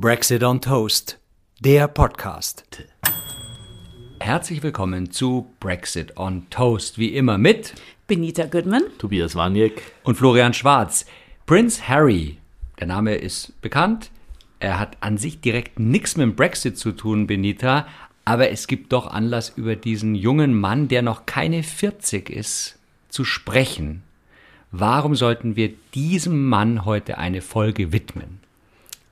Brexit on Toast, der Podcast. Herzlich willkommen zu Brexit on Toast, wie immer mit Benita Goodman, Tobias Waniek und Florian Schwarz. Prince Harry, der Name ist bekannt. Er hat an sich direkt nichts mit dem Brexit zu tun, Benita, aber es gibt doch Anlass, über diesen jungen Mann, der noch keine 40 ist, zu sprechen. Warum sollten wir diesem Mann heute eine Folge widmen?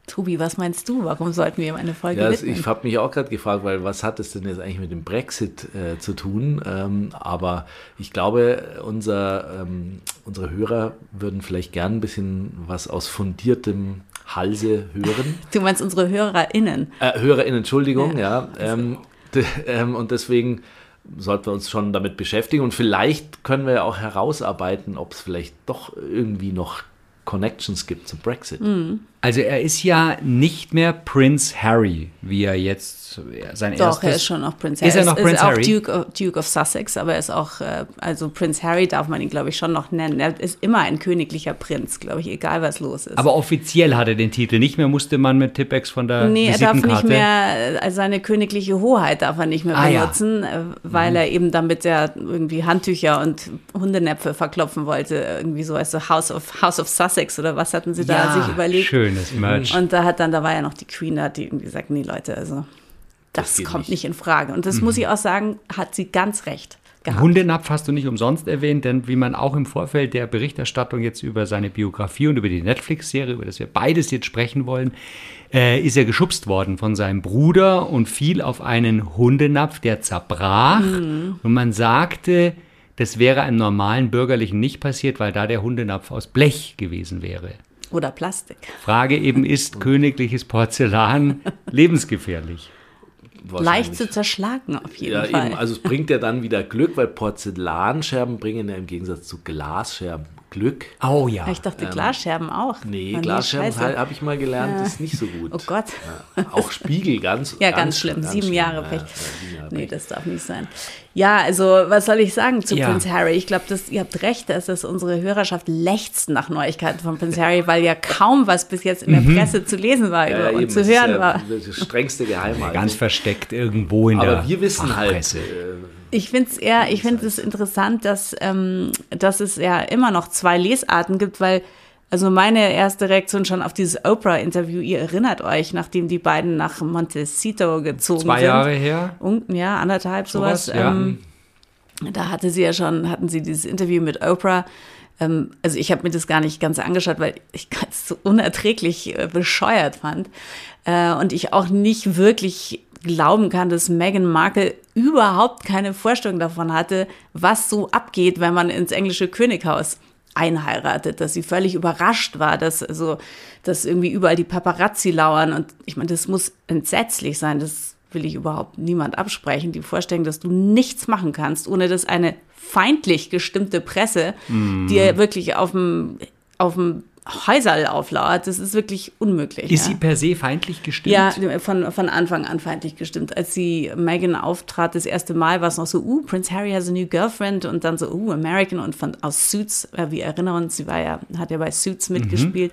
Tobi, was meinst du? Warum sollten wir ihm eine Folge ja, widmen? Ich habe mich auch gerade gefragt, weil was hat es denn jetzt eigentlich mit dem Brexit äh, zu tun? Ähm, aber ich glaube, unser, ähm, unsere Hörer würden vielleicht gern ein bisschen was aus fundiertem Halse hören. Du meinst unsere HörerInnen? Äh, HörerInnen, Entschuldigung, ja. ja ähm, ähm, und deswegen sollten wir uns schon damit beschäftigen und vielleicht können wir ja auch herausarbeiten, ob es vielleicht doch irgendwie noch Connections gibt zum Brexit. Mhm. Also er ist ja nicht mehr Prince Harry, wie er jetzt sein Doch, erstes... er ist schon noch Prince Harry. Ist er noch ist Prince auch Harry? Duke of, Duke of Sussex, aber er ist auch, äh, also Prince Harry darf man ihn, glaube ich, schon noch nennen. Er ist immer ein königlicher Prinz, glaube ich, egal was los ist. Aber offiziell hat er den Titel nicht mehr, musste man mit Tippex von der Nee, er darf nicht mehr, also seine königliche Hoheit darf er nicht mehr Ah, ja. benutzen, äh, weil er eben damit ja irgendwie Handtücher und Hundenäpfe verklopfen wollte. Irgendwie so, also House of, House of Sussex oder was hatten sie da ja, sich überlegt? Schönes Merch. Und da hat dann, da war ja noch die Queen, da hat die irgendwie gesagt, nee Leute, also das, Das kommt nicht. nicht in Frage. Und das muss ich auch sagen, hat sie ganz recht gehabt. Hundenapf hast du nicht umsonst erwähnt, denn wie man auch im Vorfeld der Berichterstattung jetzt über seine Biografie und über die Netflix-Serie, über das wir beides jetzt sprechen wollen, äh, ist er geschubst worden von seinem Bruder und fiel auf einen Hundenapf, der zerbrach. Und man sagte, das wäre einem normalen Bürgerlichen nicht passiert, weil da der Hundenapf aus Blech gewesen wäre. Oder Plastik. Frage eben, ist königliches Porzellan lebensgefährlich? Leicht zu zerschlagen auf jeden Ja, Fall. eben. Also es bringt ja dann wieder Glück, weil Porzellanscherben bringen ja im Gegensatz zu Glasscherben Glück. Oh ja. ich dachte, Glasscherben auch. Nee, Oh, Glasscherben habe ich mal gelernt, ist nicht so gut. Oh Gott. Ja, auch Spiegel, ganz Ja, ganz, schlimm. ganz sieben schlimm. Jahre Ja, Pech. ja, sieben Jahre nee, Pech. das darf nicht sein. Ja, also, was soll ich sagen zu Ja. Prince Harry? Ich glaube, ihr habt recht, dass das unsere Hörerschaft lechzt nach Neuigkeiten von Prince Harry, weil ja kaum was bis jetzt in der Presse zu lesen war Mhm. Ja, und eben, zu das ist hören ja war. Das strengste Geheimhaltung. Ganz versteckt irgendwo in der Aber wir wissen halt, Fachpresse. äh, Ich finde es eher, ich finde es interessant, dass, ähm, dass es ja immer noch zwei Lesarten gibt, weil also meine erste Reaktion schon auf dieses Oprah-Interview, ihr erinnert euch, nachdem die beiden nach Montecito gezogen Zwei sind. Jahre her. Un, ja, anderthalb sowas. Sowas, ja. ähm, da hatte sie ja schon, hatten sie dieses Interview mit Oprah. Ähm, also ich habe mir das gar nicht ganz angeschaut, weil ich es so unerträglich äh, bescheuert fand. Äh, und ich auch nicht wirklich glauben kann, dass Meghan Markle überhaupt keine Vorstellung davon hatte, was so abgeht, wenn man ins englische Könighaus einheiratet, dass sie völlig überrascht war, dass also, dass irgendwie überall die Paparazzi lauern. Und ich meine, das muss entsetzlich sein, das will ich überhaupt niemand absprechen, die Vorstellung, dass du nichts machen kannst, ohne dass eine feindlich gestimmte Presse dir wirklich auf dem auf dem Häuserl auflauert, das ist wirklich unmöglich. Ist ja. sie per se feindlich gestimmt? Ja, von, von Anfang an feindlich gestimmt. Als sie Meghan auftrat, das erste Mal war es noch so, uh, Prince Harry has a new girlfriend und dann so, uh, American und von aus Suits, äh, wir erinnern uns, sie war ja, hat ja bei Suits mitgespielt.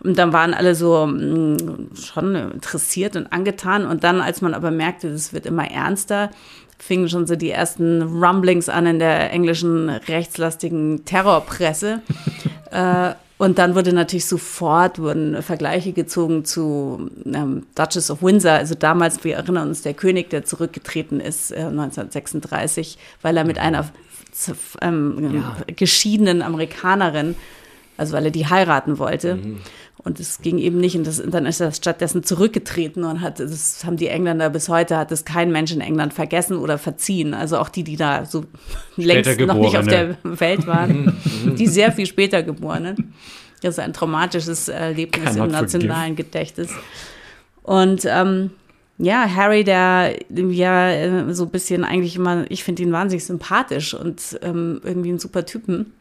Und dann waren alle so mh, schon interessiert und angetan. Und dann, als man aber merkte, das wird immer ernster, fingen schon so die ersten Rumblings an in der englischen rechtslastigen Terrorpresse. äh, und dann wurde natürlich sofort wurden Vergleiche gezogen zu ähm, Duchess of Windsor. Also damals, wir erinnern uns, der König, der zurückgetreten ist äh, 1936, weil er mit einer z- ähm, Ja. geschiedenen Amerikanerin, also weil er die heiraten wollte. Und es ging eben nicht. Und das, dann ist er stattdessen zurückgetreten und hat, das haben die Engländer bis heute, hat das kein Mensch in England vergessen oder verziehen. Also auch die, die da so längst noch nicht auf der Geborene. Welt waren, die sehr viel später geborenen. Das ist ein traumatisches Erlebnis Cannot im nationalen Gedächtnis. Und ähm, ja, Harry, der ja äh, so ein bisschen eigentlich immer, ich finde ihn wahnsinnig sympathisch und ähm, irgendwie ein super Typen.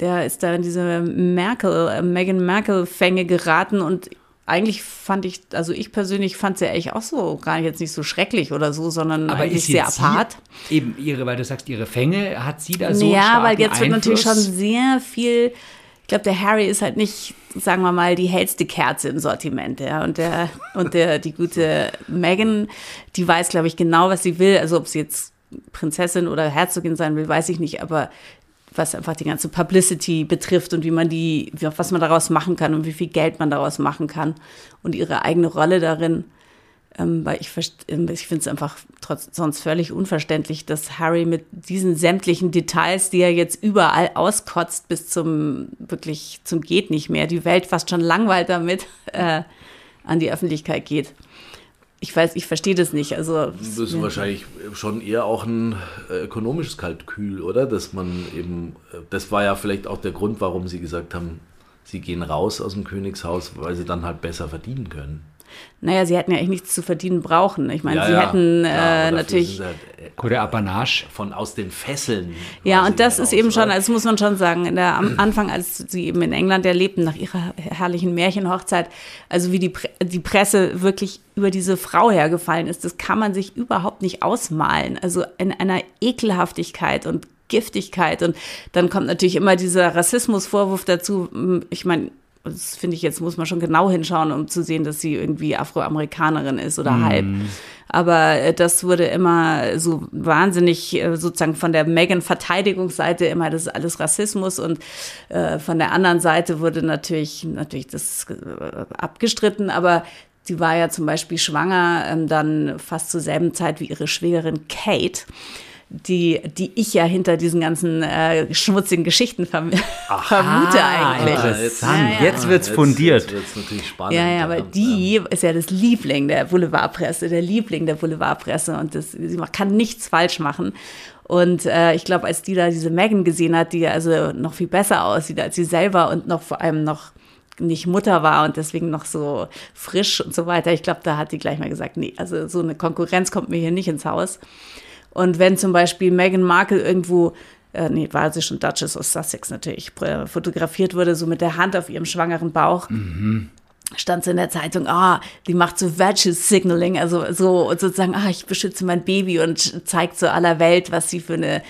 Der ist da in diese Merkel, äh, Meghan Merkel-Fänge geraten und eigentlich fand ich, also ich persönlich fand sie eigentlich auch so gar jetzt nicht so schrecklich oder so, sondern Aber eigentlich ist sehr apart. Sie, eben ihre, weil du sagst, ihre Fänge, hat sie da so ja, weil jetzt wird natürlich schon Einfluss? sehr viel ich glaube, der Harry ist halt nicht, sagen wir mal, die hellste Kerze im Sortiment, ja. Und der, und der, die gute Megan, die weiß, glaube ich, genau, was sie will. Also ob sie jetzt Prinzessin oder Herzogin sein will, weiß ich nicht, aber was einfach die ganze Publicity betrifft und wie man die, was man daraus machen kann und wie viel Geld man daraus machen kann und ihre eigene Rolle darin. Ähm, weil ich, ähm, ich finde es einfach trotz, sonst völlig unverständlich, dass Harry mit diesen sämtlichen Details, die er jetzt überall auskotzt, bis zum wirklich zum geht nicht mehr, die Welt fast schon langweilt damit, äh, an die Öffentlichkeit geht ich weiß, ich verstehe das nicht. Also das ist ja. wahrscheinlich schon eher auch ein äh, ökonomisches Kalkül, oder? Dass man eben, äh, das war ja vielleicht auch der Grund, warum sie gesagt haben, sie gehen raus aus dem Königshaus, weil sie dann halt besser verdienen können naja, sie hätten ja eigentlich nichts zu verdienen brauchen. Ich meine, ja, sie ja, hätten klar, äh, natürlich. Halt, äh, Apanage. Von aus den Fesseln. Ja, und das ist eben schon, das muss man schon sagen, in der, am Anfang, als sie eben in England erlebten, nach ihrer herrlichen Märchenhochzeit, also wie die, die Presse wirklich über diese Frau hergefallen ist, das kann man sich überhaupt nicht ausmalen. Also in einer Ekelhaftigkeit und Giftigkeit. Und dann kommt natürlich immer dieser Rassismusvorwurf dazu. Ich meine, das finde ich jetzt, muss man schon genau hinschauen, um zu sehen, dass sie irgendwie Afroamerikanerin ist oder mm. halb. Aber äh, das wurde immer so wahnsinnig äh, sozusagen von der Megan-Verteidigungsseite immer, das ist alles Rassismus und äh, von der anderen Seite wurde natürlich, natürlich das äh, abgestritten, aber sie war ja zum Beispiel schwanger, ähm, dann fast zur selben Zeit wie ihre Schwägerin Kate die, die ich ja hinter diesen ganzen äh, schmutzigen Geschichten verm Aha, vermute eigentlich. Interessant. Ja, ja. Jetzt wird's fundiert. Jetzt, jetzt natürlich spannend. Ja, ja, weil die ist ja das Liebling der Boulevardpresse, der Liebling der Boulevardpresse und das, sie kann nichts falsch machen. Und äh, ich glaube, als die da diese Megan gesehen hat, die also noch viel besser aussieht als sie selber und noch vor allem noch nicht Mutter war und deswegen noch so frisch und so weiter. Ich glaube, da hat die gleich mal gesagt, nee, also so eine Konkurrenz kommt mir hier nicht ins Haus. Und wenn zum Beispiel Meghan Markle irgendwo äh, nee, war sie schon Duchess of Sussex natürlich, äh, fotografiert wurde, so mit der Hand auf ihrem schwangeren Bauch. Mhm. Stand so in der Zeitung, ah, die macht so Virtue Signaling, also so sozusagen, ah, ich beschütze mein Baby und zeigt so aller Welt, was sie für eine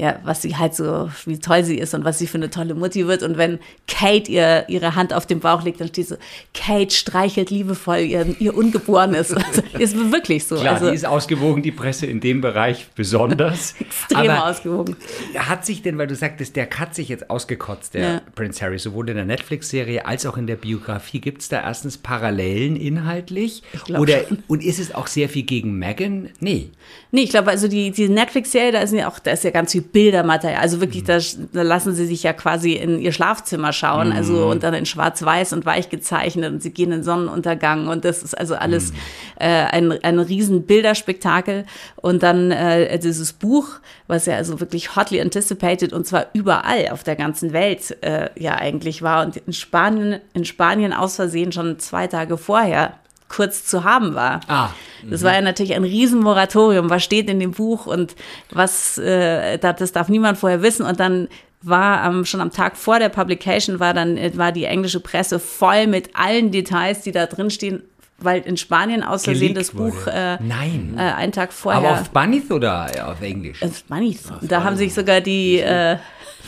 ja, was sie halt so, wie toll sie ist und was sie für eine tolle Mutti wird. Und wenn Kate ihr, ihre Hand auf den Bauch legt, dann steht so, Kate streichelt liebevoll ihr, ihr Ungeborenes. Also, ist wirklich so. Klar, also, die ist ausgewogen, die Presse in dem Bereich besonders. Extrem Aber ausgewogen. Hat sich denn, weil du sagtest, der hat sich jetzt ausgekotzt, der ja. Prince Harry, sowohl in der Netflix-Serie als auch in der Biografie. Gibt es da erstens Parallelen inhaltlich? Ich Oder schon. Und ist es auch sehr viel gegen Megan? Nee. Nee, ich glaube, also die, die Netflix-Serie, da ist ja auch, da ist ja ganz viel Bildermaterial. Also wirklich, mhm. da, da, lassen sie sich ja quasi in ihr Schlafzimmer schauen, mhm. also und dann in Schwarz-Weiß und weich gezeichnet und sie gehen in Sonnenuntergang und das ist also alles mhm. äh, ein, ein riesen Bilderspektakel. Und dann äh, dieses Buch, was ja also wirklich hotly anticipated und zwar überall auf der ganzen Welt äh, ja eigentlich war und in Spanien, in Spanien aus Versehen schon zwei Tage vorher kurz zu haben war. Ah, das war ja natürlich ein Riesenmoratorium. Was steht in dem Buch und was, äh, das darf niemand vorher wissen. Und dann war ähm, schon am Tag vor der Publication war dann äh, war die englische Presse voll mit allen Details, die da drin stehen, weil in Spanien aus Versehen das Buch äh, Nein. Äh, einen Tag vorher. Aber auf Spanisch oder auf Englisch? Auf Spanisch. Da haben sich sogar die äh,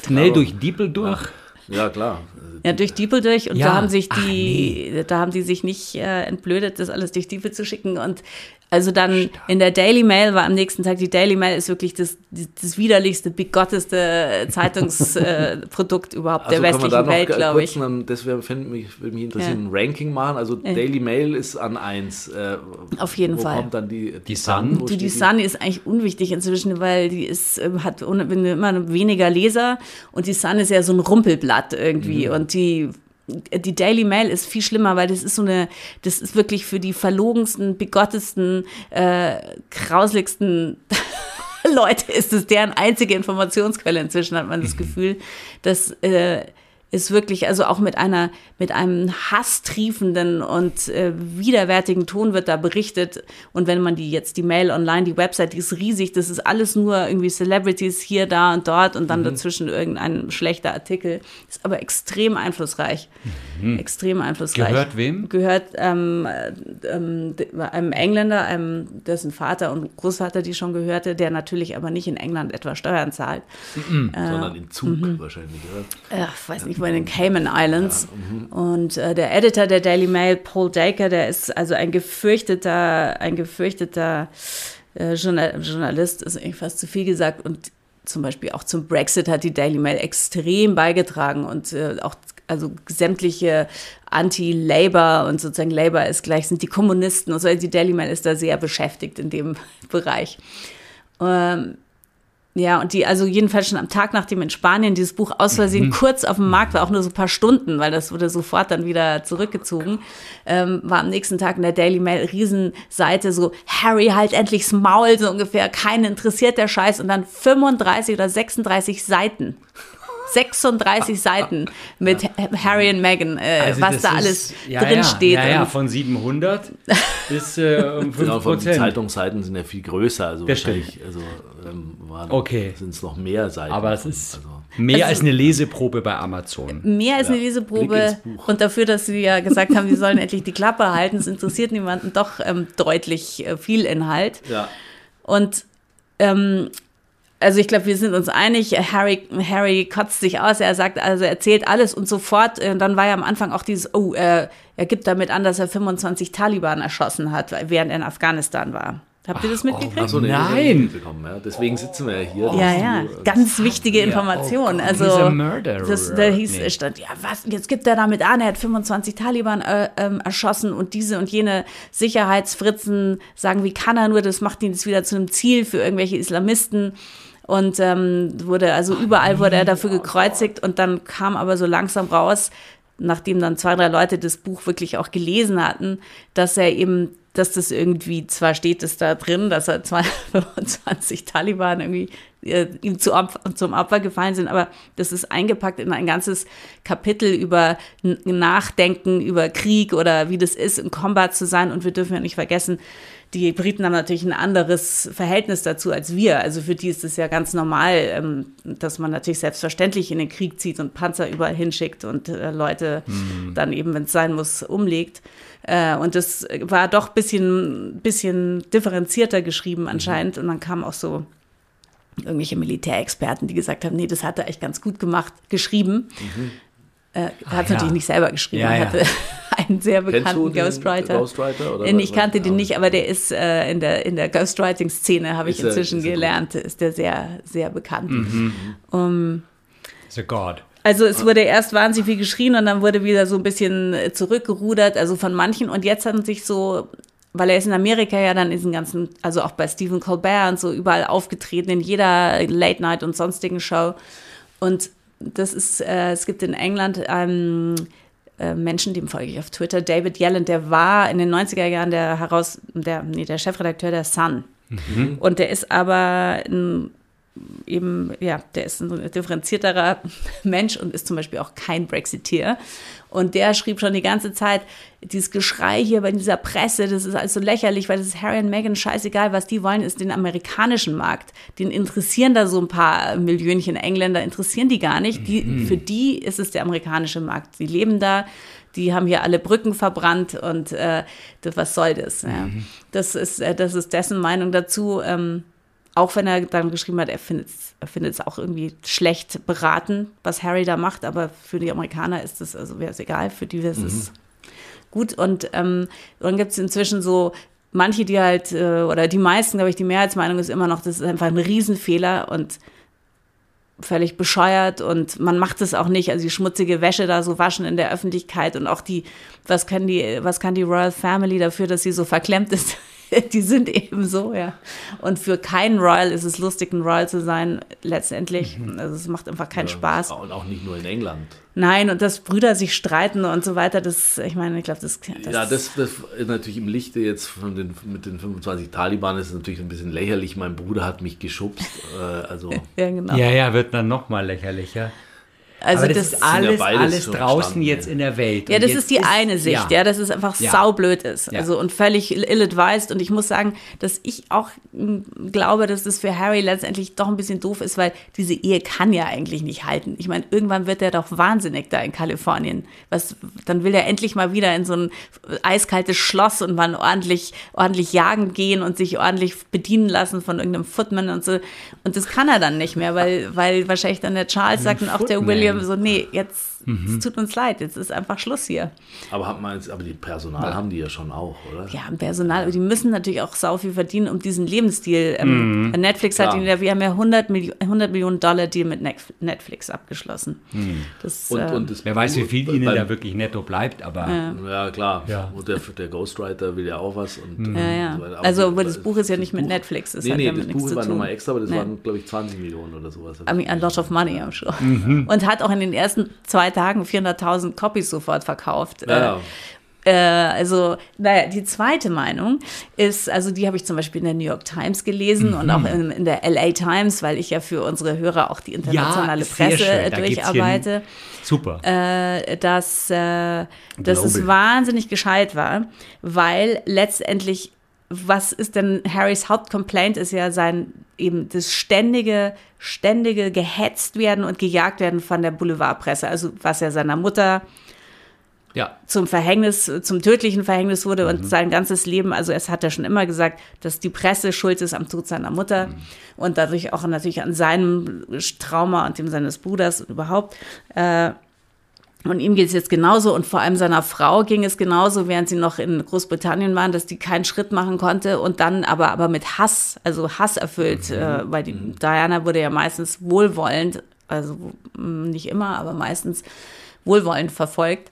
schnell durch Diepel durch. Ja, klar. Ja, durch Diepel durch und ja. da haben sich die, nee. da haben die sich nicht äh, entblödet, das alles durch Diepel zu schicken und also dann Stark. in der Daily Mail war am nächsten Tag, die Daily Mail ist wirklich das, das widerlichste, bigotteste Zeitungsprodukt äh, überhaupt also der westlichen Welt, glaube ich. Dann, das würde mich, würde mich interessieren, ja. ein Ranking machen. Also ja. Daily Mail ist an eins. Äh, Auf jeden wo Fall. kommt dann die, die Sun? Die, die Sun ist eigentlich unwichtig inzwischen, weil die ist, ähm, hat immer weniger Leser und die Sun ist ja so ein Rumpelblatt irgendwie mhm. und die die Daily Mail ist viel schlimmer, weil das ist so eine, das ist wirklich für die verlogensten, bigottesten, äh, grauseligsten Leute ist es deren einzige Informationsquelle inzwischen, hat man das mhm. Gefühl, dass äh, ist wirklich, also auch mit einer, mit einem hasstriefenden und äh, widerwärtigen Ton wird da berichtet. Und wenn man die jetzt, die Mail online, die Website, die ist riesig, das ist alles nur irgendwie Celebrities hier, da und dort und dann mhm. dazwischen irgendein schlechter Artikel. Ist aber extrem einflussreich. Mhm. Extrem einflussreich. Gehört wem? Gehört ähm, ähm, einem Engländer, einem, dessen Vater und Großvater die schon gehörte, der natürlich aber nicht in England etwa Steuern zahlt. Mhm. Äh, Sondern in Zug mhm. wahrscheinlich, oder? Ja, weiß nicht irgendwo in den Cayman Islands. und äh, der Editor der Daily Mail, Paul Dacre, der ist also ein gefürchteter, ein gefürchteter äh, Journal Journalist, ist irgendwie fast zu viel gesagt. Und zum Beispiel auch zum Brexit hat die Daily Mail extrem beigetragen und äh, auch also sämtliche Anti-Labour und sozusagen Labour ist gleich sind die Kommunisten und so. Also die Daily Mail ist da sehr beschäftigt in dem Bereich. Ähm, ja, und die, also jedenfalls schon am Tag, nachdem in Spanien dieses Buch aus Versehen mhm. kurz auf dem Markt war, auch nur so ein paar Stunden, weil das wurde sofort dann wieder zurückgezogen, ähm, war am nächsten Tag in der Daily Mail Riesenseite so, Harry, halt endlich's Maul, so ungefähr, keinen interessiert der Scheiß. Und dann 35 oder 36 Seiten 36 Seiten mit Harry und Meghan, äh, also was da ist, alles ja, drin ja, steht. Ja, ja, von 700 bis äh, um 5 genau, Die Zeitungsseiten sind ja viel größer, also das wahrscheinlich also, ähm, okay. sind es noch mehr Seiten. Aber es ist also, mehr also, als eine Leseprobe bei Amazon. Mehr als ja, eine Leseprobe und dafür, dass sie ja gesagt haben, sie sollen endlich die Klappe halten, es interessiert niemanden doch ähm, deutlich äh, viel Inhalt. Ja. Und ähm, also ich glaube, wir sind uns einig, Harry, Harry kotzt sich aus, er sagt, also er erzählt alles und sofort, und äh, dann war ja am Anfang auch dieses, oh, er, er gibt damit an, dass er 25 Taliban erschossen hat, während er in Afghanistan war. Habt ihr das mitgekriegt? Oh, so, nee, Nein. Ja. Deswegen sitzen wir ja hier. Ja, ja, ganz wichtige Information. Oh also, das, da hieß, nee. stand, ja, was, jetzt gibt er damit an, er hat 25 Taliban äh, ähm, erschossen und diese und jene Sicherheitsfritzen sagen, wie kann er nur, das macht ihn jetzt wieder zu einem Ziel für irgendwelche Islamisten und ähm, wurde also überall wurde er dafür gekreuzigt und dann kam aber so langsam raus, nachdem dann zwei, drei Leute das Buch wirklich auch gelesen hatten, dass er eben, dass das irgendwie, zwar steht es da drin, dass er 25 Taliban irgendwie äh, ihm zu Opfer, zum Opfer gefallen sind, aber das ist eingepackt in ein ganzes Kapitel über Nachdenken, über Krieg oder wie das ist, im Combat zu sein und wir dürfen ja nicht vergessen, die Briten haben natürlich ein anderes Verhältnis dazu als wir. Also für die ist es ja ganz normal, ähm, dass man natürlich selbstverständlich in den Krieg zieht und Panzer überall hinschickt und äh, Leute mhm. dann eben, wenn es sein muss, umlegt. Äh, und das war doch ein bisschen, bisschen differenzierter geschrieben anscheinend. Mhm. Und dann kamen auch so irgendwelche Militärexperten, die gesagt haben, nee, das hat er echt ganz gut gemacht, geschrieben. Mhm. Äh, hat es ja. natürlich nicht selber geschrieben, ja, ja. hatte einen sehr bekannten Ghostwriter. Ghostwriter oder ich kannte den nicht, aber der ist äh, in der, in der Ghostwriting-Szene, habe ich inzwischen er, ist gelernt, ist der sehr, sehr bekannt. Mhm. Um, ist a God. Also es wurde erst wahnsinnig viel geschrien und dann wurde wieder so ein bisschen zurückgerudert, also von manchen. Und jetzt haben sich so, weil er ist in Amerika ja dann in diesen ganzen, also auch bei Stephen Colbert und so überall aufgetreten, in jeder Late Night und sonstigen Show. Und das ist, äh, es gibt in England einen äh, Menschen, dem folge ich auf Twitter, David Yellen, der war in den 90er Jahren der heraus, der, nee, der Chefredakteur der Sun. Mhm. Und der ist aber ein eben, ja, der ist ein differenzierterer Mensch und ist zum Beispiel auch kein Brexiteer. Und der schrieb schon die ganze Zeit, dieses Geschrei hier bei dieser Presse, das ist alles so lächerlich, weil das ist Harry und Meghan scheißegal, was die wollen, ist den amerikanischen Markt. Den interessieren da so ein paar Millionchen Engländer, interessieren die gar nicht. Die, mhm. Für die ist es der amerikanische Markt. Sie leben da, die haben hier alle Brücken verbrannt und äh, das, was soll das? Ja. Mhm. Das, ist, äh, das ist dessen Meinung dazu. Ähm, auch wenn er dann geschrieben hat, er findet es auch irgendwie schlecht beraten, was Harry da macht, aber für die Amerikaner ist es, also wäre es egal, für die ist es mhm. gut. Und ähm, dann gibt es inzwischen so manche, die halt, äh, oder die meisten, glaube ich, die Mehrheitsmeinung ist immer noch, das ist einfach ein Riesenfehler und völlig bescheuert und man macht es auch nicht, also die schmutzige Wäsche da so waschen in der Öffentlichkeit und auch die, was kann die, was kann die Royal Family dafür, dass sie so verklemmt ist? die sind eben so, ja. Und für keinen Royal ist es lustig, ein Royal zu sein, letztendlich. Mhm. Also es macht einfach keinen ja, Spaß. Und auch nicht nur in England. Nein, und dass Brüder sich streiten und so weiter, das, ich meine, ich glaube, das, das. Ja, das, das ist natürlich im Lichte jetzt von den, mit den 25 Taliban ist es natürlich ein bisschen lächerlich. Mein Bruder hat mich geschubst. Äh, also. ja, genau. Ja, ja, wird dann nochmal lächerlicher. Also das, das ist alles, ja alles draußen jetzt in der Welt. Ja, das ist die ist, eine Sicht, ja. ja, dass es einfach ja. saublöd ist. Ja. Also und völlig ill-advised. Und ich muss sagen, dass ich auch hm, glaube, dass das für Harry letztendlich doch ein bisschen doof ist, weil diese Ehe kann ja eigentlich nicht halten. Ich meine, irgendwann wird er doch wahnsinnig da in Kalifornien. Was, dann will er endlich mal wieder in so ein eiskaltes Schloss und man ordentlich, ordentlich jagen gehen und sich ordentlich bedienen lassen von irgendeinem Footman und so. Und das kann er dann nicht mehr, weil, weil wahrscheinlich dann der Charles sagt und auch der William wir so, nee, jetzt, es tut uns leid, jetzt ist einfach Schluss hier. Aber, hat man jetzt, aber die Personal haben die ja schon auch, oder? Ja, Personal, aber die müssen natürlich auch sau viel verdienen, um diesen Lebensstil. Ähm, Netflix hat ihn ja, wir haben ja 100, Milli 100 Millionen Dollar Deal mit Netf- Netflix abgeschlossen. Das, Und, äh, und das Wer weiß, wie viel ihnen da wirklich netto bleibt, aber Ja, klar. Ja. Und der, der Ghostwriter will ja auch was. Und, ja, ja. und so. Also, aber das Buch ist ja nicht mit Netflix, das nee, hat nee, ja das Buch war nochmal extra, aber das Nee. waren, glaube ich, 20 Millionen oder sowas. I mean, a lot of money, I'm sure. Mhm. Und hat auch in den ersten zwei Tagen 400.000 Copies sofort verkauft. Ja, ja. Äh, also, naja, die zweite Meinung ist, also die habe ich zum Beispiel in der New York Times gelesen und Mhm. auch in, in der LA Times, weil ich ja für unsere Hörer auch die internationale sehr Presse schön. äh, durcharbeite. super. äh, dass, äh, dass es wahnsinnig gescheit war, weil letztendlich, was ist denn Harrys Hauptcomplaint ist ja sein eben das ständige, ständige gehetzt werden und gejagt werden von der Boulevardpresse, also was ja seiner Mutter ja. zum Verhängnis, zum tödlichen Verhängnis wurde Mhm. und sein ganzes Leben, also es hat er schon immer gesagt, dass die Presse schuld ist am Tod seiner Mutter Mhm. und dadurch auch natürlich an seinem Trauma und dem seines Bruders und überhaupt. Äh, und ihm geht es jetzt genauso und vor allem seiner Frau ging es genauso, während sie noch in Großbritannien waren, dass die keinen Schritt machen konnte und dann aber, aber mit Hass, also Hass erfüllt, äh, weil die Diana wurde ja meistens wohlwollend, also mh, nicht immer, aber meistens wohlwollend verfolgt.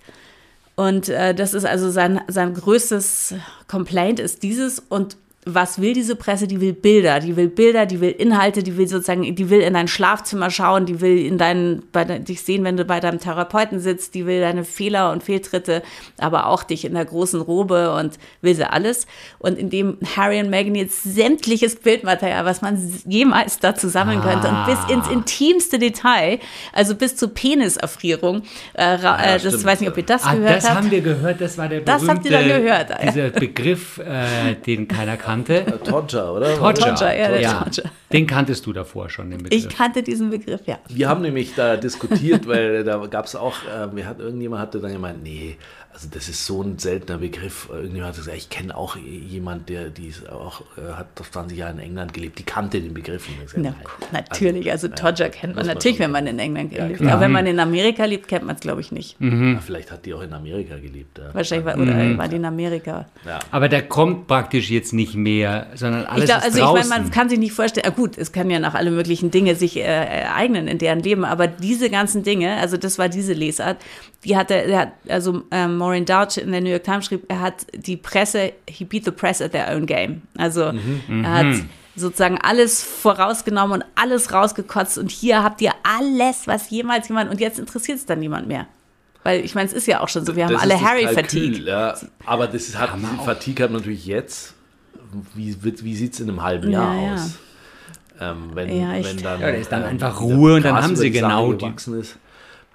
Und äh, das ist also sein, sein größtes Complaint ist dieses. Und was will diese Presse? Die will Bilder, die will Bilder, die will Inhalte, die will sozusagen, die will in dein Schlafzimmer schauen, die will in deinen, bei dich sehen, wenn du bei deinem Therapeuten sitzt, die will deine Fehler und Fehltritte, aber auch dich in der großen Robe und will sie alles. Und indem Harry und Meghan jetzt sämtliches Bildmaterial, was man jemals dazu sammeln könnte und bis ins intimste Detail, also bis zur Peniserfrierung, äh, Ja, äh, das stimmt. weiß nicht, ob ihr das Ah, gehört das habt. haben wir gehört, das war der Das berühmte, habt ihr da gehört, ah, dieser Begriff, äh, den keiner kannte. Todger, oder? Todger. Todger, ja, der ja. Todger. Den kanntest du davor schon, den Begriff. Ich kannte diesen Begriff, ja. Wir haben nämlich da diskutiert, weil da gab es auch, äh, wir hat, irgendjemand hatte dann gemeint, nee, also das ist so ein seltener Begriff. Irgendjemand hat gesagt, ich kenne auch jemand, der die auch äh, hat vor 20 Jahre in England gelebt, die kannte den Begriff. Und ich gesagt, Na, nein. natürlich, also, ja, Todger kennt man natürlich, schon wenn man in England Ja, lebt. klar. Aber wenn man in Amerika lebt, kennt man es, glaube ich, nicht. Ja, vielleicht hat die auch in Amerika gelebt. Ja. Wahrscheinlich war, oder war die in Amerika. Ja. Aber der kommt praktisch jetzt nicht mehr, sondern alles Ich glaube, ist also ich draußen. meine, man kann sich nicht vorstellen, ah, gut, es kann ja nach alle möglichen Dinge sich äh, ereignen in deren Leben, aber diese ganzen Dinge, also das war diese Lesart, die hatte, er hat, also ähm, Maureen Dowd in der New York Times schrieb, er hat die Presse, he beat the press at their own game. Also Mhm. er hat sozusagen alles vorausgenommen und alles rausgekotzt und hier habt ihr alles, was jemals jemand, und jetzt interessiert es dann niemand mehr. Weil ich meine, es ist ja auch schon so, wir haben Das alle Harry-Fatigue. Ja, aber das ist, hat, diese Fatigue hat man natürlich jetzt. Wie, wie sieht es in einem halben Jahr Ja, ja. aus? Ähm, wenn, Ja, ich- wenn dann, Ja, da ist dann ähm, einfach Ruhe und dann haben sie genau die- ist.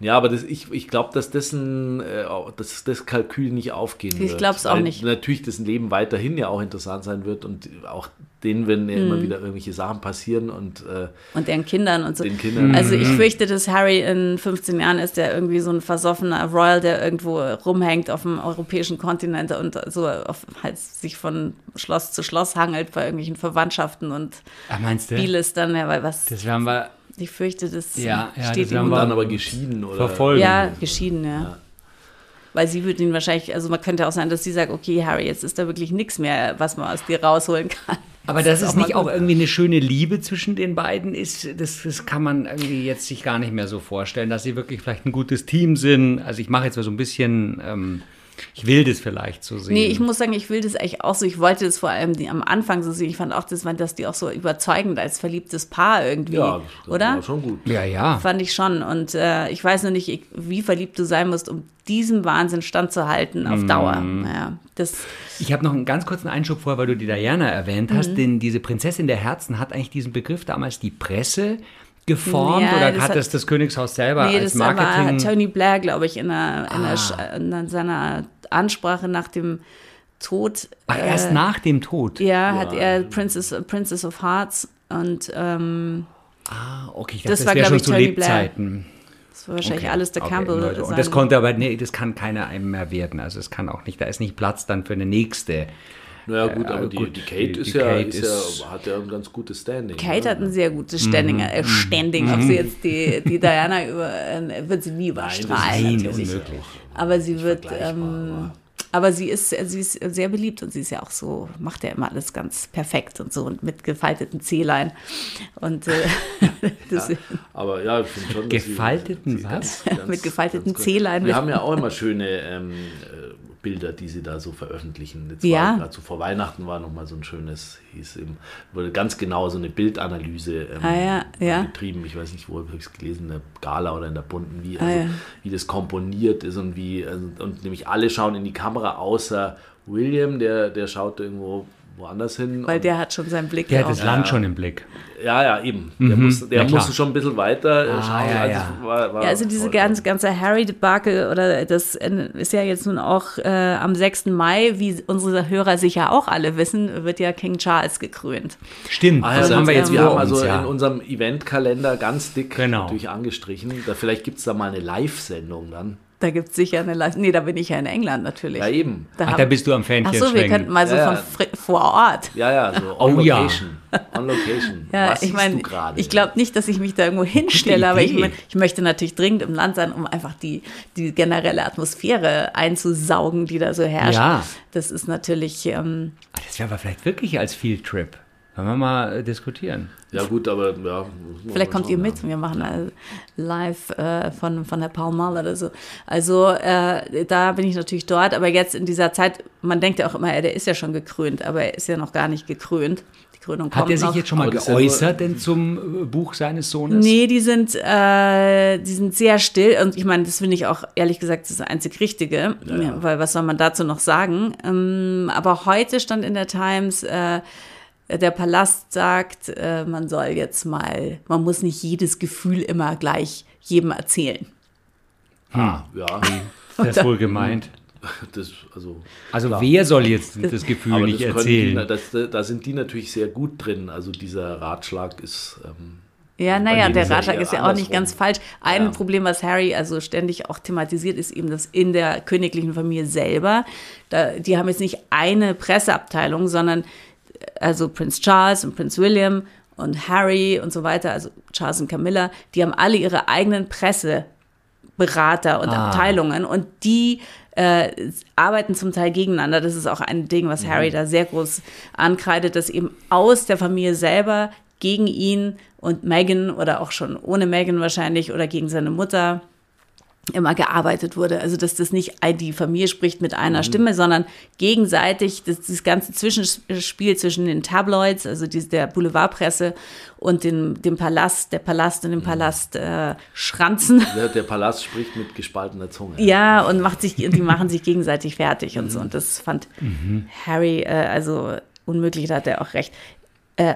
Ja, aber das, ich, ich glaube, dass das, ein, äh, dass das Kalkül nicht aufgehen Ich wird. glaub's auch nicht. Natürlich das Leben weiterhin ja auch interessant sein wird und auch denen werden ja Mhm. immer wieder irgendwelche Sachen passieren und äh, Und deren Kindern und so. den Kindern. Also ich fürchte, dass Harry in 15 Jahren ist der irgendwie so ein versoffener Royal, der irgendwo rumhängt auf dem europäischen Kontinent und so auf, halt sich von Schloss zu Schloss hangelt bei irgendwelchen Verwandtschaften und Ach, meinst du? vieles dann, ja, weil was, Das werden wir ich fürchte, das Ja, ja, steht das ihm haben und dann aber geschieden oder verfolgen. Ja, geschieden, ja. Weil sie würde ihn wahrscheinlich, also man könnte auch sein, dass sie sagt, okay, Harry, jetzt ist da wirklich nichts mehr, was man aus dir rausholen kann. Aber dass es auch mal nicht auch irgendwie eine schöne Liebe zwischen den beiden ist, das, das kann man irgendwie jetzt sich gar nicht mehr so vorstellen, dass sie wirklich vielleicht ein gutes Team sind. Also ich mache jetzt mal so ein bisschen, ähm, ich will das vielleicht so sehen. Nee, ich muss sagen, ich will das eigentlich auch so. Ich wollte das vor allem die, am Anfang so sehen. Ich fand auch, das, dass die auch so überzeugend als verliebtes Paar irgendwie, ja, das oder? war schon gut. ja, ja. Fand ich schon. Und äh, ich weiß nur nicht, wie verliebt du sein musst, um diesem Wahnsinn standzuhalten auf Dauer. Mhm. Naja, das, Ich habe noch einen ganz kurzen Einschub vor, weil du die Diana erwähnt hast, Mhm. denn diese Prinzessin der Herzen hat eigentlich diesen Begriff damals die Presse geformt Ja, oder das hat hat- das das Königshaus selber nee, als das war Marketing? Tony Blair, glaube ich, in, einer, in, einer, Ah. In seiner Ansprache nach dem Tod. Ach, erst äh, nach dem Tod. Ja, hat er Princess, Princess of Hearts und ähm, Ah, okay, ich Das dachte, das, war, wäre glaub schon ich, zu Tony Blair. Lebzeiten. das war wahrscheinlich Okay, alles der okay, Campbell. Leute. Und das konnte aber, nee, das kann keiner einem mehr werden. Also es kann auch nicht, da ist nicht Platz dann für eine nächste Naja, gut, aber die, gut, die Kate, die- ist, die ja, Kate ist, ist- ja, hat ja ein ganz gutes Standing. Kate ne? hat ein sehr gutes Standing, äh, Standing. Ob sie jetzt die, die Diana über, äh, wird sie nie Nein, das ist überstrahlen. natürlich. Aber sie wird, ähm, aber sie ist, sie ist sehr beliebt und sie ist ja auch so, macht ja immer alles ganz perfekt und so und mit gefalteten Zehlein. Und äh, das, Aber ja, ich finde schon. Gefalteten sie was? ganz- Mit gefalteten Zehlein. Wir haben ja auch immer schöne ähm, äh, Bilder, die sie da so veröffentlichen. Jetzt Ja. war gerade so vor Weihnachten war nochmal so ein schönes, hieß eben, wurde ganz genau so eine Bildanalyse ähm, Ah, ja, ja. betrieben. Ich weiß nicht, wo habe ich es gelesen, in der Gala oder in der Bunten, wie, Ah, also, ja. wie das komponiert ist und wie, also, und nämlich alle schauen in die Kamera, außer William, der, der schaut irgendwo woanders hin. weil der hat schon seinen Blick Der hat das Land schon im Blick. ja, ja, eben. Der, muss, der klar. musste schon ein bisschen weiter äh, Ah, schauen. ja, als ja. es War, war Ja, also diese ganze, ganze Harry-Debakel oder das ist ja jetzt nun auch äh, am 6. Mai, wie unsere Hörer sicher auch alle wissen, wird ja King Charles gekrönt. Stimmt, Ah, ja, das das haben wir jetzt wir haben uns, also ja. in unserem Eventkalender ganz dick Genau. natürlich angestrichen. Da, vielleicht gibt es da mal eine Live-Sendung dann. Da gibt es sicher eine Leistung. Nee, da bin ich ja in England natürlich. Ja, eben. Da Ach, hab- da bist du am Fähnchen Ach so, wir könnten mal so Ja, von ja. vor Ort. Ja, ja, so on Oh, ja. location. On location. Ja, Was ich meine, du gerade? ich glaube nicht, dass ich mich da irgendwo hinstelle, aber ich, mein, ich möchte natürlich dringend im Land sein, um einfach die, die generelle Atmosphäre einzusaugen, die da so herrscht. Ja. Das ist natürlich, ähm, Das wäre aber vielleicht wirklich als Field Trip. Können wir mal äh, diskutieren. Ja, gut, aber ja. vielleicht kommt ihr mit. Wir machen äh, live äh, von, von der Pall Mall oder so. Also äh, da bin ich natürlich dort, aber jetzt in dieser Zeit, man denkt ja auch immer, ja, der ist ja schon gekrönt, aber er ist ja noch gar nicht gekrönt. Die Krönung Hat kommt er sich noch. jetzt schon mal Aber ja geäußert denn zum äh, Buch seines Sohnes? Nee, die sind, äh, die sind sehr still und ich meine, das finde ich auch ehrlich gesagt das einzig Richtige, ja. weil was soll man dazu noch sagen? Ähm, aber heute stand in der Times, äh, der Palast sagt, äh, man soll jetzt mal, man muss nicht jedes Gefühl immer gleich jedem erzählen. Ah, ja, Das ist wohl gemeint. das, also. Also klar. wer soll jetzt das Gefühl Aber nicht das erzählen? Die, das, da sind die natürlich sehr gut drin. Also dieser Ratschlag ist. Ähm, Ja, naja, der Ratschlag ist ja auch nicht ganz falsch. Ein Ja. Problem, was Harry also ständig auch thematisiert, ist eben, dass in der königlichen Familie selber, da, die haben jetzt nicht eine Presseabteilung, sondern also Prinz Charles und Prinz William und Harry und so weiter, also Charles und Camilla, die haben alle ihre eigenen Presseberater und Ah. Abteilungen und die äh, arbeiten zum Teil gegeneinander. Das ist auch ein Ding, was Harry da sehr groß ankreidet, dass eben aus der Familie selber gegen ihn und Meghan oder auch schon ohne Meghan wahrscheinlich oder gegen seine Mutter immer gearbeitet wurde. Also dass das nicht die Familie spricht mit einer Stimme, sondern gegenseitig das, das ganze Zwischenspiel zwischen den Tabloids, also die, der Boulevardpresse und dem, dem Palast, der Palast und dem Palast äh, Schranzen. der, der Palast spricht mit gespaltener Zunge. Ja, und macht sich, die machen sich gegenseitig fertig und so. Und das fand Harry, äh, also unmöglich, da hat er auch recht. Äh,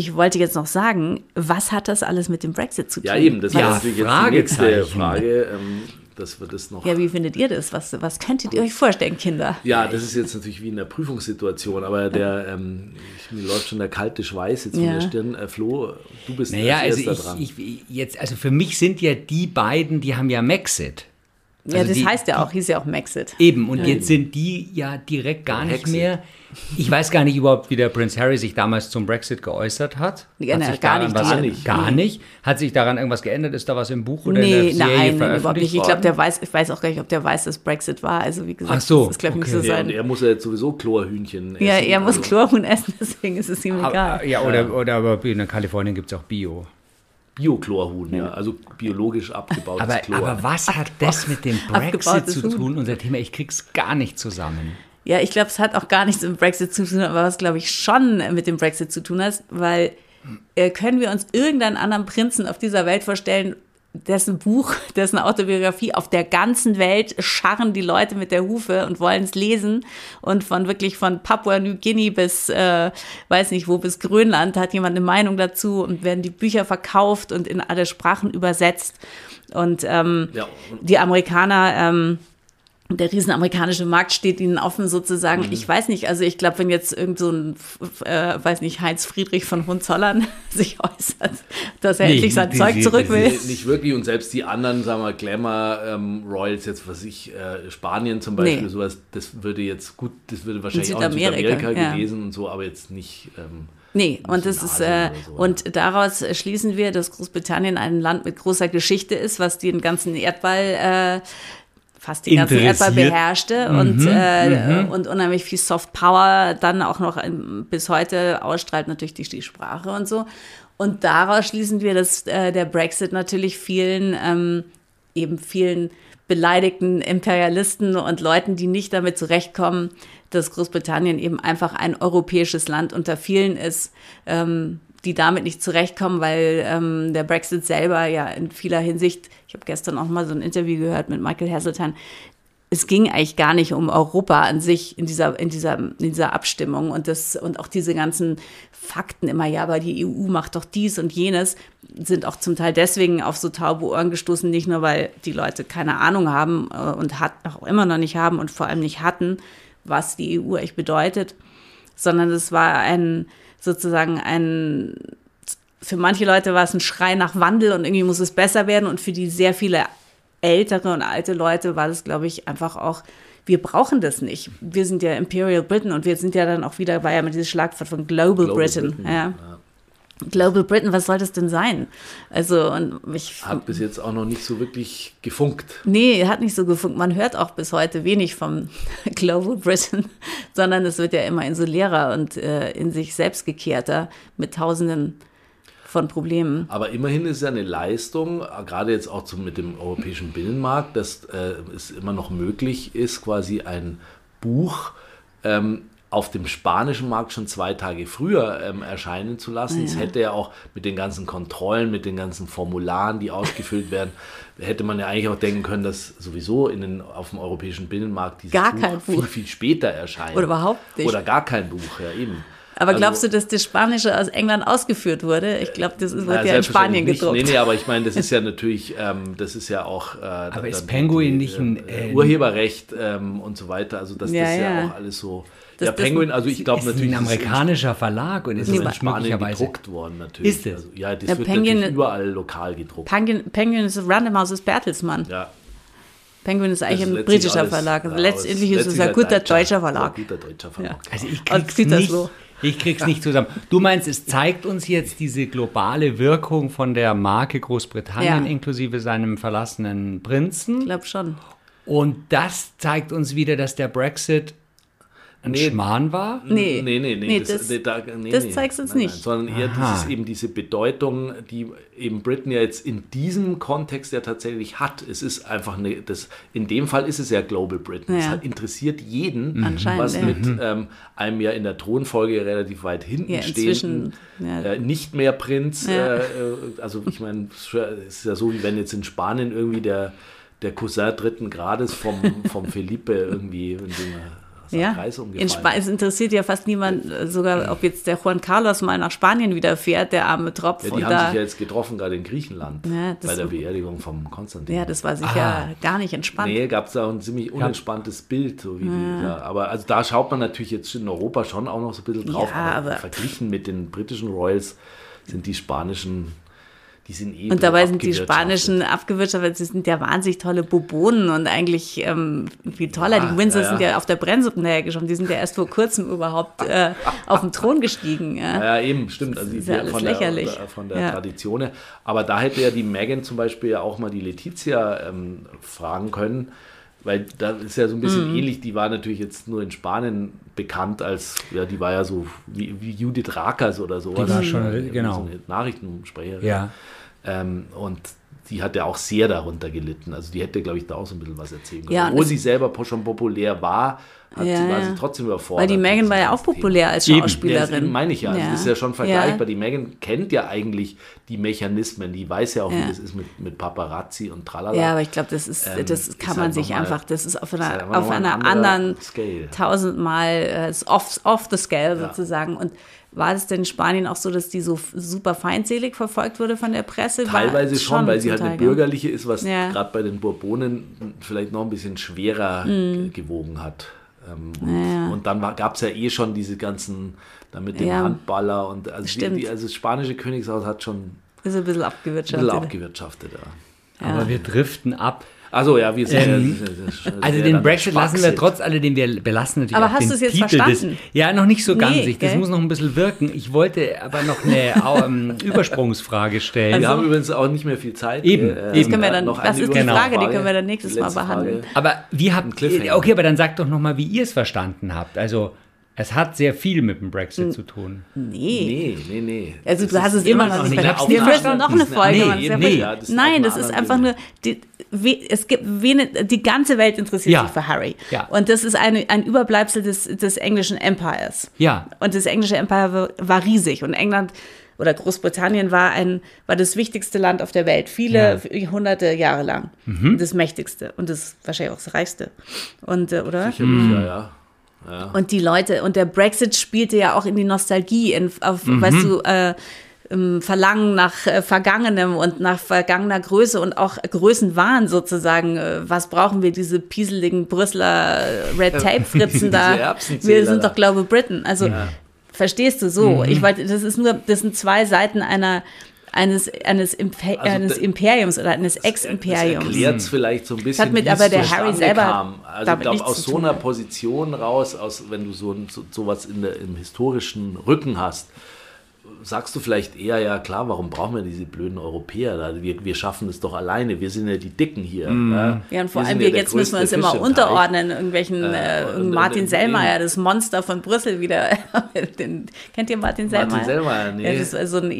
ich wollte jetzt noch sagen, was hat das alles mit dem Brexit zu tun? Ja, eben, das Ja, ist natürlich jetzt die nächste. Frage, ähm, dass wir das noch. Ja, wie findet ihr das? Was, was könntet ihr euch vorstellen, Kinder? Ja, das ist jetzt natürlich wie in der Prüfungssituation, aber der, ähm, mir läuft schon der kalte Schweiß jetzt Ja. von der Stirn. Äh, Flo, du bist Naja, als also erster ich, dran. ich, jetzt, also für mich sind ja die beiden, die haben ja Maxit. Ja, Also das die- heißt ja auch, hieß ja auch Maxit. Eben, und jetzt sind die ja direkt gar nicht Brexit. mehr. Ich weiß gar nicht überhaupt, wie der Prince Harry sich damals zum Brexit geäußert hat. Ja, hat na, sich gar daran nicht, was, gar nicht. Gar nicht. Hat sich daran irgendwas geändert? Ist da was im Buch oder in Nee, der Serie nein, überhaupt nicht. Ich glaube, der weiß, ich weiß auch gar nicht, ob der weiß, dass Brexit war. Also wie gesagt, Ach so, das ist, glaube ich, okay. nicht so Ja, und sein. er muss ja jetzt sowieso Chlorhühnchen essen. Ja, er muss also- Chlorhuhn essen, deswegen ist es ihm Aber, egal. ja, oder, oder aber in Kalifornien gibt es auch Bio. Bio-Chlorhuhn, ja. Also biologisch abgebautes Aber, Chlor. aber was hat das mit dem Brexit zu tun? Unser Thema, ich krieg's gar nicht zusammen. Ja, ich glaube, es hat auch gar nichts mit Brexit zu tun, aber was, glaube ich, schon mit dem Brexit zu tun hat, weil äh, können wir uns irgendeinen anderen Prinzen auf dieser Welt vorstellen, dessen Buch, dessen Autobiografie auf der ganzen Welt scharren die Leute mit der Hufe und wollen es lesen. Und von wirklich von Papua New Guinea bis, äh, weiß nicht wo, bis Grönland hat jemand eine Meinung dazu und werden die Bücher verkauft und in alle Sprachen übersetzt. Und ähm, Ja, die Amerikaner, ähm, der riesen amerikanische Markt steht ihnen offen sozusagen. Mhm. Ich weiß nicht, also ich glaube, wenn jetzt irgend so ein, äh, weiß nicht, Heinz Friedrich von Hohenzollern sich äußert, dass er nee, endlich sein die, Zeug die, zurück will. Nicht wirklich und selbst die anderen, sagen wir, Glamour ähm, Royals, jetzt was ich, äh, Spanien zum Beispiel, nee. sowas, das würde jetzt gut, das würde wahrscheinlich in auch in Südamerika ja. gewesen und so, aber jetzt nicht. Ähm, Nee, und das ist äh, so, und daraus schließen wir, dass Großbritannien ein Land mit großer Geschichte ist, was den ganzen Erdball äh, fast den ganzen Erdball beherrschte mhm, und, äh, mhm. und unheimlich viel Soft Power dann auch noch bis heute ausstrahlt, natürlich die, die Sprache und so. Und daraus schließen wir, dass äh, der Brexit natürlich vielen, ähm, eben vielen beleidigten Imperialisten und Leuten, die nicht damit zurechtkommen, dass Großbritannien eben einfach ein europäisches Land unter vielen ist, ähm, die damit nicht zurechtkommen, weil ähm, der Brexit selber ja in vieler Hinsicht, ich habe gestern auch mal so ein Interview gehört mit Michael Hasseltine, es ging eigentlich gar nicht um Europa an sich in dieser, in dieser, in dieser Abstimmung und das, und auch diese ganzen Fakten immer, ja, aber die EU macht doch dies und jenes, sind auch zum Teil deswegen auf so taube Ohren gestoßen, nicht nur, weil die Leute keine Ahnung haben äh, und hat, auch immer noch nicht haben und vor allem nicht hatten, was die EU echt bedeutet, sondern es war ein, sozusagen ein, für manche Leute war es ein Schrei nach Wandel und irgendwie muss es besser werden und für die sehr viele ältere und alte Leute war das, glaube ich, einfach auch, wir brauchen das nicht. Wir sind ja Imperial Britain und wir sind ja dann auch wieder, war ja mit diesem Schlagwort von Global, Global Britain. Britain. Ja. ja. Global Britain, was soll das denn sein? Also, und ich. Hat bis jetzt auch noch nicht so wirklich gefunkt. Nee, hat nicht so gefunkt. Man hört auch bis heute wenig vom Global Britain, sondern es wird ja immer insulärer und äh, in sich selbst gekehrter mit tausenden von Problemen. Aber immerhin ist ja eine Leistung, gerade jetzt auch zum, mit dem europäischen Binnenmarkt, dass äh, es immer noch möglich ist, quasi ein Buch ähm, auf dem spanischen Markt schon zwei Tage früher ähm, erscheinen zu lassen. Es ja. hätte ja auch mit den ganzen Kontrollen, mit den ganzen Formularen, die ausgefüllt werden, hätte man ja eigentlich auch denken können, dass sowieso in den, auf dem europäischen Binnenmarkt dieses gar Buch, Buch viel, viel später erscheint. Oder überhaupt nicht. Oder gar kein Buch, ja eben. Aber also, glaubst du, dass das Spanische aus England ausgeführt wurde? Ich glaube, das wird na, ja in Spanien gedruckt. Nee, nee, aber ich meine, das ist ja natürlich, ähm, das ist ja auch. Äh, aber ist Penguin die, nicht ein. Äh, Urheberrecht ähm, und so weiter. Also, das ja, ist ja, ja, auch alles so. Das, ja, Penguin, also ich glaube natürlich. Ist ein amerikanischer Verlag und ist in Spanien gedruckt worden, natürlich. Ist es? Also, ja, das ja, wird Penguin, natürlich überall lokal gedruckt. Penguin, Penguin ist Random House ist Bertelsmann. Ja. Penguin ist eigentlich ein britischer alles, Verlag. Ja, letztendlich ist es ein guter deutscher Verlag. Guter deutscher Verlag. Also ich krieg's nicht, ich krieg's nicht zusammen. Du meinst, es zeigt uns jetzt diese globale Wirkung von der Marke Großbritannien ja. inklusive seinem verlassenen Prinzen? Ich glaube schon. Und das zeigt uns wieder, dass der Brexit ein nee, Schmarrn war? Nee, nee, nee, nee, nee das, das, nee, da, nee, das zeigt uns nein, nicht. Nein, sondern eher dieses, eben diese Bedeutung, die eben Britain ja jetzt in diesem Kontext ja tatsächlich hat. Es ist einfach eine, das, in dem Fall ist es ja Global Britain. Es interessiert jeden, was ja. mit mhm. ähm, einem ja in der Thronfolge relativ weit hinten ja, stehenden, ja. äh, nicht mehr Prinz. Äh, äh, also ich meine, es ist ja so, wie wenn jetzt in Spanien irgendwie der der Cousin dritten Grades vom, vom Felipe irgendwie, ja. Kreis umgefallen. es interessiert ja fast niemand, äh, sogar ob jetzt der Juan Carlos mal nach Spanien wieder fährt, der arme Tropf. Ja, die haben da, sich ja jetzt getroffen, gerade in Griechenland, ja, bei der Beerdigung vom Konstantin. Ja, das war sicher ah. gar nicht entspannt. Nee, gab es da ein ziemlich unentspanntes Bild. So wie die, ja. aber also da schaut man natürlich jetzt in Europa schon auch noch so ein bisschen drauf. aber, aber verglichen mit den britischen Royals sind die spanischen die sind eh Und dabei sind die Spanischen abgewirtschaftet, sie sind ja wahnsinnig tolle Bobonen und eigentlich ähm, viel toller. Ja, die Windsors ja, sind ja auf der Brennsuppe hergeschoben, die sind ja erst vor kurzem überhaupt äh, auf den Thron gestiegen. Ja, ja eben, stimmt. Also ist ja von lächerlich. Der, von der Tradition her. Aber da hätte ja die Megan zum Beispiel ja auch mal die Letizia ähm, fragen können, weil da ist ja so ein bisschen mm. ähnlich, die war natürlich jetzt nur in Spanien bekannt als, ja, die war ja so wie, wie Judith Rakers oder sowas. Die war schon, genau. So eine Nachrichtensprecherin. Ja. Ähm, und die hat ja auch sehr darunter gelitten. Also die hätte, glaube ich, da auch so ein bisschen was erzählen können. Ja, Obwohl sie selber schon populär war, hat ja, sie, war sie trotzdem überfordert. Weil die Megan war ja auch populär als Schauspielerin. Ja, meine ich ja. Also. Das ist ja schon vergleichbar. Die Megan kennt ja eigentlich die Mechanismen. Die weiß ja auch, wie das ist mit, mit Paparazzi und tralala. Ja, aber ich glaube, das ist, ähm, das kann man sich mal, einfach, das ist auf einer, ist auf einer anderen Scale. tausendmal uh, off, off the scale sozusagen. Und war es denn in Spanien auch so, dass die so super feindselig verfolgt wurde von der Presse? Teilweise schon, weil sie halt eine bürgerliche ist, was Ja. gerade bei den Bourbonen vielleicht noch ein bisschen schwerer ge- gewogen hat. Ähm, und, Mhm. Ja. und dann gab es ja eh schon diese ganzen, da mit dem Ja. Handballer und also, die, die, also das spanische Königshaus hat schon ein Ist ein bisschen bisschen abgewirtschaftet. abgewirtschaftet. Ja. Aber wir driften ab. Also ja, wir sind Ähm, ja, Also den Brexit lassen wir trotz alledem, wir belassen natürlich Aber auch hast den es jetzt Titel verstanden? Des, ja, noch nicht so ganz. Nee, ich, das muss noch ein bisschen wirken. Ich wollte aber noch eine au- ähm, Übersprungsfrage stellen. Wir haben übrigens auch nicht mehr viel Zeit. Eben, Äh. Das können wir dann, noch das ist die Genau. Frage, die können wir dann nächstes Mal behandeln. Frage. aber wie habt Cliffhanger. Okay, aber dann sagt doch noch mal, wie ihr es verstanden habt. Also es hat sehr viel mit dem Brexit Hm. zu tun. Nee. Nee, nee, nee. Also Das du hast es immer noch nicht verstanden. Ich Wir müssen noch eine. Folge Nee, machen. ist nicht. ja Ja, das Nein, das ist einfach nur, die, we, es gibt wenig, die ganze Welt interessiert Ja. sich für Harry. Ja. Und das ist eine, ein Überbleibsel des, des englischen Empires. Ja. Und das englische Empire war, war riesig. Und England oder Großbritannien war, ein, war das wichtigste Land auf der Welt. Viele hunderte Jahre lang. Das mächtigste. Und das wahrscheinlich auch das reichste. Und, äh, oder? Sicherlich, ja, ja. Ja. Und die Leute, und der Brexit spielte ja auch in die Nostalgie, in, auf, Mhm. weißt du, äh, im Verlangen nach äh, Vergangenem und nach vergangener Größe und auch Größenwahn sozusagen. Äh, was brauchen wir, diese pieseligen Brüsseler äh, Red Tape-Fritzen Diese da? Wir sind doch, glaube ich, Britain. Also, verstehst du so? Mhm. Ich wollte, das ist nur, das sind zwei Seiten einer, eines, eines, Imper Also eines Imperiums oder eines Das Ex-Imperiums. erklärt es vielleicht so ein bisschen, hat mit aber der Harry selber kam. Also ich glaube, aus so einer Position raus, aus, wenn du so, so sowas in der, im historischen Rücken hast, sagst du vielleicht eher, ja klar, warum brauchen wir diese blöden Europäer da? Wir, wir schaffen es doch alleine, wir sind ja die Dicken hier. Ja, Ja, und vor Wir allem wir, ja der jetzt müssen wir uns immer unterordnen, irgendwelchen äh, und- und- Martin und- Sellmeier, das Monster von Brüssel wieder. Den, kennt ihr Martin Sellmeier? Martin Sellmeier, nee. Ja, das ist so ein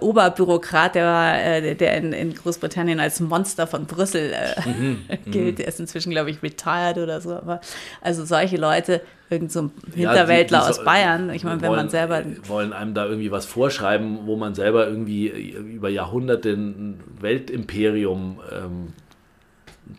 EU-Oberbürokrat, der, war, äh, der in, in Großbritannien als Monster von Brüssel äh, Mhm, gilt. Der ist inzwischen, glaube ich, retired oder so. Aber also solche Leute, irgend so ein Ja, Hinterwäldler die- die aus Bayern. Ich meine, wenn man selber wollen einem da irgendwie was vorschreiben, wo man selber irgendwie über Jahrhunderte ein Weltimperium ähm,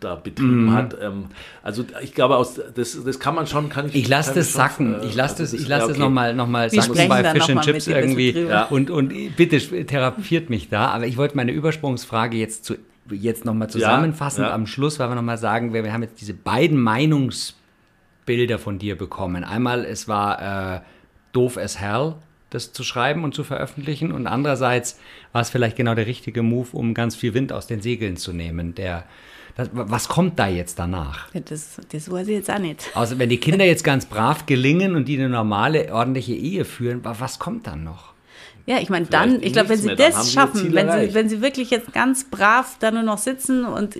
da betrieben Mhm. hat. Ähm, also ich glaube, aus, das, das kann man schon, kann ich. Ich lasse das schon, sacken. äh, Ich lasse also das, ich lasse ja, das okay. nochmal noch mal sacken bei dann Fish noch and mal Chips irgendwie. Ja. Und, und bitte therapiert mich da. Aber ich wollte meine Übersprungsfrage jetzt zu jetzt nochmal zusammenfassen. Ja, ja. Am Schluss, weil wir nochmal sagen, wir, wir haben jetzt diese beiden Meinungsbilder von dir bekommen. Einmal, es war äh, doof as hell, das zu schreiben und zu veröffentlichen. Und andererseits war es vielleicht genau der richtige Move, um ganz viel Wind aus den Segeln zu nehmen. Der, das, was kommt da jetzt danach? Das, das weiß ich jetzt auch nicht. Also wenn die Kinder jetzt ganz brav gelingen und die eine normale, ordentliche Ehe führen, wa- was kommt dann noch? Ja, ich meine, dann, ich glaube, wenn sie mehr, das schaffen, wenn sie, wenn sie wirklich jetzt ganz brav da nur noch sitzen und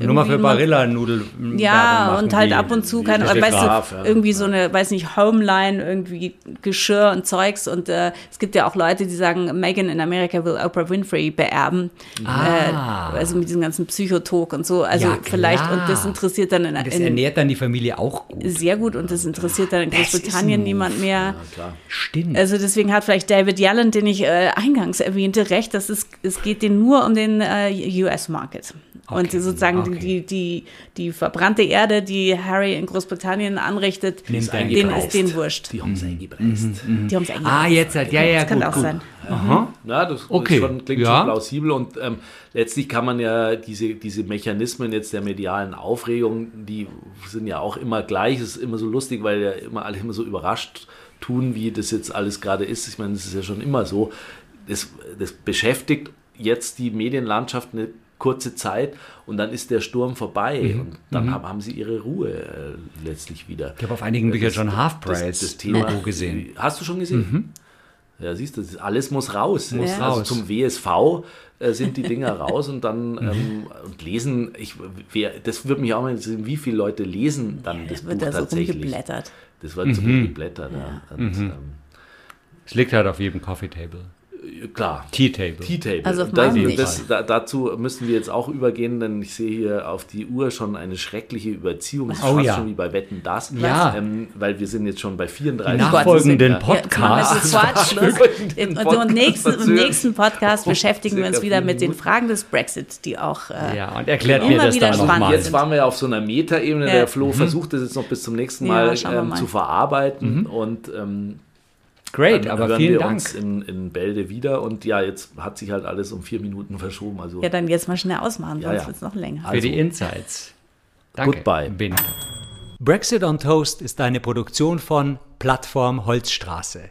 Nur mal für mal- Barilla-Nudel. Ja, und halt ab und zu, keine weißt Graf, du, ja. irgendwie so eine, weiß nicht, Homeline, irgendwie Geschirr und Zeugs. Und äh, es gibt ja auch Leute, die sagen, Megan in Amerika will Oprah Winfrey beerben. Ah. Äh, also mit diesem ganzen Psychotalk und so. Also Ja, vielleicht, und das interessiert dann in, Das in ernährt dann die Familie auch gut. sehr gut und das interessiert dann in Das Großbritannien niemand mehr. Ja, klar. Stimmt. Also deswegen hat vielleicht David Yellen, den ich äh, eingangs erwähnte, recht, dass es, es geht denen nur um den äh, US-Market. Und Okay, sozusagen okay. die, die, die verbrannte Erde, die Harry in Großbritannien anrichtet, eingepreist. ist denen wurscht. Die haben es eingepreist. Die haben es eigentlich. ah, jetzt halt, ja, ja, das kann gut, auch gut. sein. Aha. Ja, das Okay, ist schon, klingt ja. schon plausibel und ähm, letztlich kann man ja diese, diese Mechanismen jetzt der medialen Aufregung, die sind ja auch immer gleich. Es ist immer so lustig, weil ja immer alle immer so überrascht tun, wie das jetzt alles gerade ist. Ich meine, das ist ja schon immer so. Das, das beschäftigt jetzt die Medienlandschaft eine kurze Zeit und dann ist der Sturm vorbei Mhm. und dann haben, haben sie ihre Ruhe äh, letztlich wieder. Ich habe auf einigen Büchern schon Half-Price-Logo gesehen. Hast du schon gesehen? Ja, siehst du, das- alles muss raus. Muss also raus. Zum WSV äh, sind die Dinger raus und dann ähm, und lesen. Ich, wer, das würde mich auch mal interessieren, wie viele Leute lesen dann das wird Buch da so tatsächlich. rumgeblättert. Das wird so rumgeblättert. Ja. Und, ähm, Es liegt halt auf jedem Coffee-Table. Klar. Tea-Table. Tea-Table. Also das, das, da, dazu müssen wir jetzt auch übergehen, denn ich sehe hier auf die Uhr schon eine schreckliche Überziehung. Das ist Oh fast ja. schon wie bei Wetten das. Ja. Ähm, weil wir sind jetzt schon bei Die 34 nachfolgenden Ja. Podcasts. Den Und im Podcast nächsten, im nächsten Podcast beschäftigen wir uns wieder mit den. Fragen des Brexit, die auch äh, Ja, und erklärt Immer mir das wieder da spannend. nochmal. Jetzt waren wir ja auf so einer Metaebene. Ja. Der Flo versucht das jetzt noch bis zum nächsten Ja, Mal, ähm, mal. zu verarbeiten. Und ähm, Great, dann aber hören vielen wir Dank. uns in, in Bälde wieder. Und ja, jetzt hat sich halt alles um vier Minuten verschoben. Also Ja, dann jetzt mal schnell ausmachen, Ja, sonst ja. wird es noch länger. für Also, die Insights. Danke. Goodbye. Bin. Brexit on Toast ist eine Produktion von Plattform Holzstraße.